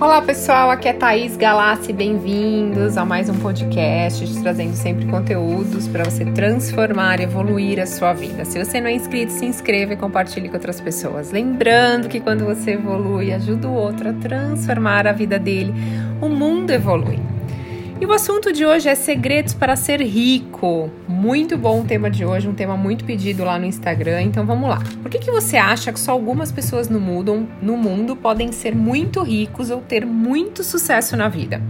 Olá pessoal, aqui é Thaís Galassi, bem-vindos a mais um podcast, trazendo sempre conteúdos para você transformar evoluir a sua vida. Se você não é inscrito, se inscreva e compartilhe com outras pessoas. Lembrando que quando você evolui, ajuda o outro a transformar a vida dele, o mundo evolui. E o assunto de hoje é segredos para ser rico. Muito bom o tema de hoje, um tema muito pedido lá no Instagram. Então vamos lá. Por que, que você acha que só algumas pessoas no mundo, no mundo podem ser muito ricos ou ter muito sucesso na vida?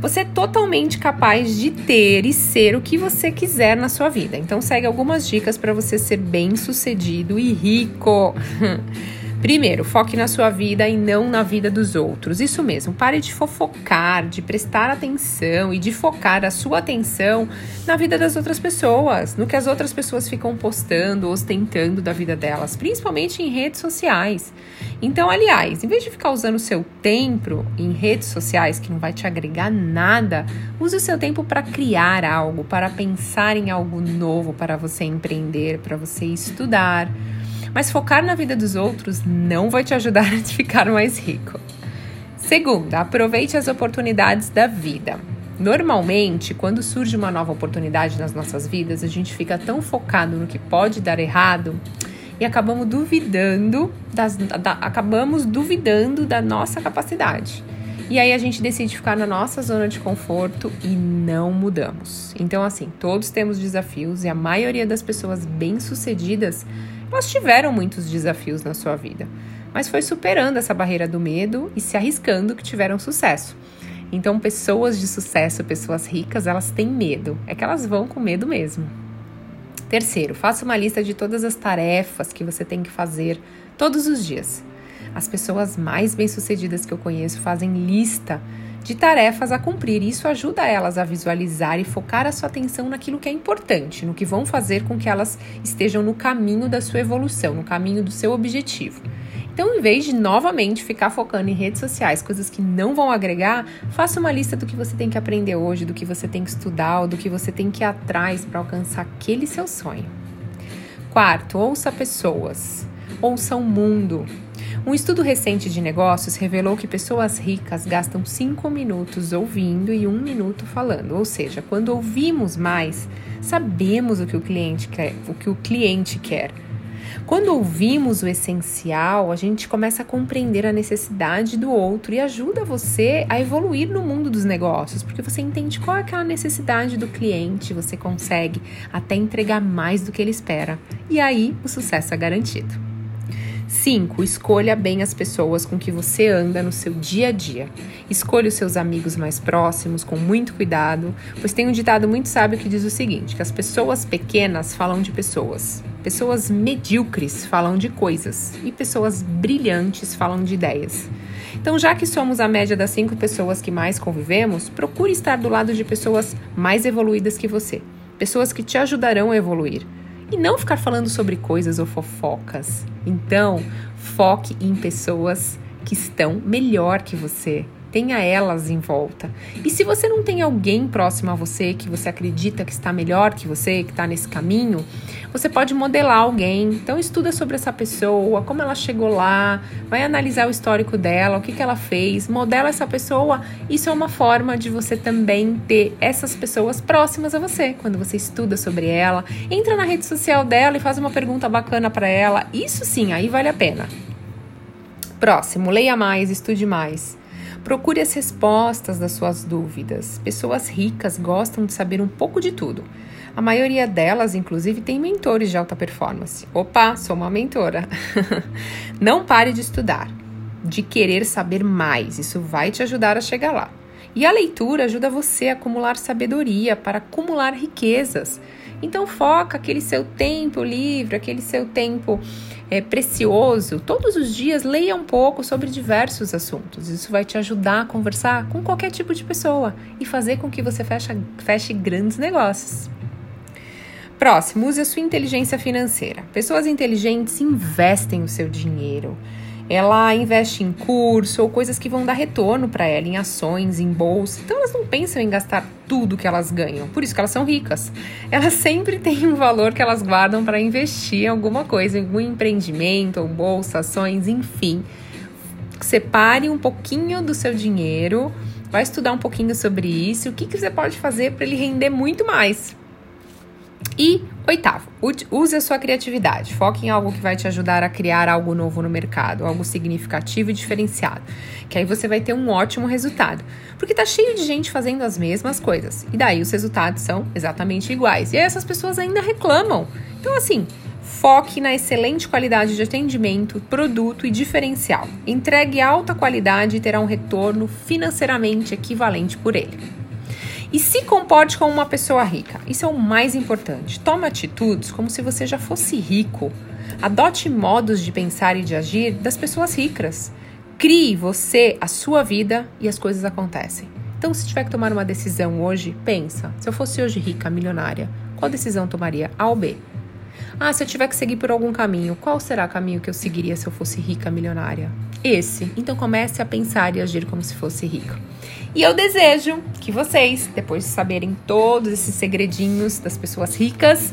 Você é totalmente capaz de ter e ser o que você quiser na sua vida. Então segue algumas dicas para você ser bem sucedido e rico. Primeiro, foque na sua vida e não na vida dos outros. Isso mesmo, pare de fofocar, de prestar atenção e de focar a sua atenção na vida das outras pessoas, no que as outras pessoas ficam postando, ostentando da vida delas, principalmente em redes sociais. Então, aliás, em vez de ficar usando o seu tempo em redes sociais que não vai te agregar nada, use o seu tempo para criar algo, para pensar em algo novo, para você empreender, para você estudar mas focar na vida dos outros não vai te ajudar a ficar mais rico. Segunda, aproveite as oportunidades da vida. Normalmente, quando surge uma nova oportunidade nas nossas vidas, a gente fica tão focado no que pode dar errado e acabamos duvidando das, da, acabamos duvidando da nossa capacidade. E aí a gente decide ficar na nossa zona de conforto e não mudamos. Então, assim, todos temos desafios e a maioria das pessoas bem-sucedidas elas tiveram muitos desafios na sua vida, mas foi superando essa barreira do medo e se arriscando que tiveram sucesso. Então, pessoas de sucesso, pessoas ricas, elas têm medo, é que elas vão com medo mesmo. Terceiro, faça uma lista de todas as tarefas que você tem que fazer todos os dias. As pessoas mais bem-sucedidas que eu conheço fazem lista de tarefas a cumprir. Isso ajuda elas a visualizar e focar a sua atenção naquilo que é importante, no que vão fazer com que elas estejam no caminho da sua evolução, no caminho do seu objetivo. Então, em vez de novamente ficar focando em redes sociais, coisas que não vão agregar, faça uma lista do que você tem que aprender hoje, do que você tem que estudar, ou do que você tem que ir atrás para alcançar aquele seu sonho. Quarto, ouça pessoas, ouça o mundo. Um estudo recente de negócios revelou que pessoas ricas gastam 5 minutos ouvindo e 1 um minuto falando. Ou seja, quando ouvimos mais, sabemos o que o cliente quer. O que o cliente quer. Quando ouvimos o essencial, a gente começa a compreender a necessidade do outro e ajuda você a evoluir no mundo dos negócios, porque você entende qual é aquela necessidade do cliente, você consegue até entregar mais do que ele espera. E aí o sucesso é garantido. 5. Escolha bem as pessoas com que você anda no seu dia a dia. Escolha os seus amigos mais próximos com muito cuidado, pois tem um ditado muito sábio que diz o seguinte: que as pessoas pequenas falam de pessoas, pessoas medíocres falam de coisas e pessoas brilhantes falam de ideias. Então, já que somos a média das cinco pessoas que mais convivemos, procure estar do lado de pessoas mais evoluídas que você, pessoas que te ajudarão a evoluir e não ficar falando sobre coisas ou fofocas. Então, foque em pessoas que estão melhor que você, tenha elas em volta. E se você não tem alguém próximo a você que você acredita que está melhor que você, que está nesse caminho, você pode modelar alguém. Então estuda sobre essa pessoa, como ela chegou lá, vai analisar o histórico dela, o que, que ela fez, modela essa pessoa. Isso é uma forma de você também ter essas pessoas próximas a você. Quando você estuda sobre ela, entra na rede social dela e faz uma pergunta bacana para ela. Isso sim, aí vale a pena. Próximo, leia mais, estude mais. Procure as respostas das suas dúvidas. Pessoas ricas gostam de saber um pouco de tudo. A maioria delas, inclusive, tem mentores de alta performance. Opa, sou uma mentora. Não pare de estudar, de querer saber mais. Isso vai te ajudar a chegar lá. E a leitura ajuda você a acumular sabedoria para acumular riquezas. Então foca aquele seu tempo livre, aquele seu tempo é, precioso. Todos os dias leia um pouco sobre diversos assuntos. Isso vai te ajudar a conversar com qualquer tipo de pessoa e fazer com que você feche, feche grandes negócios. Próximo, use a sua inteligência financeira. Pessoas inteligentes investem o seu dinheiro ela investe em curso ou coisas que vão dar retorno para ela, em ações, em bolsa. Então elas não pensam em gastar tudo que elas ganham. Por isso que elas são ricas. Elas sempre têm um valor que elas guardam para investir em alguma coisa, em algum empreendimento, ou bolsa, ações, enfim. separe um pouquinho do seu dinheiro, vai estudar um pouquinho sobre isso, o que, que você pode fazer para ele render muito mais. E oitavo, use a sua criatividade. Foque em algo que vai te ajudar a criar algo novo no mercado, algo significativo e diferenciado. Que aí você vai ter um ótimo resultado. Porque tá cheio de gente fazendo as mesmas coisas. E daí os resultados são exatamente iguais. E aí essas pessoas ainda reclamam. Então, assim, foque na excelente qualidade de atendimento, produto e diferencial. Entregue alta qualidade e terá um retorno financeiramente equivalente por ele. E se comporte como uma pessoa rica. Isso é o mais importante. Tome atitudes como se você já fosse rico. Adote modos de pensar e de agir das pessoas ricas. Crie você a sua vida e as coisas acontecem. Então, se tiver que tomar uma decisão hoje, pensa: se eu fosse hoje rica, milionária, qual decisão tomaria? A ou B? Ah, se eu tiver que seguir por algum caminho, qual será o caminho que eu seguiria se eu fosse rica, milionária? Esse. Então comece a pensar e agir como se fosse rico. E eu desejo que vocês, depois de saberem todos esses segredinhos das pessoas ricas,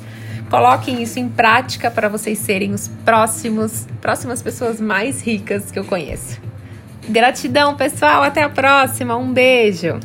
coloquem isso em prática para vocês serem os próximos, próximas pessoas mais ricas que eu conheço. Gratidão, pessoal, até a próxima. Um beijo.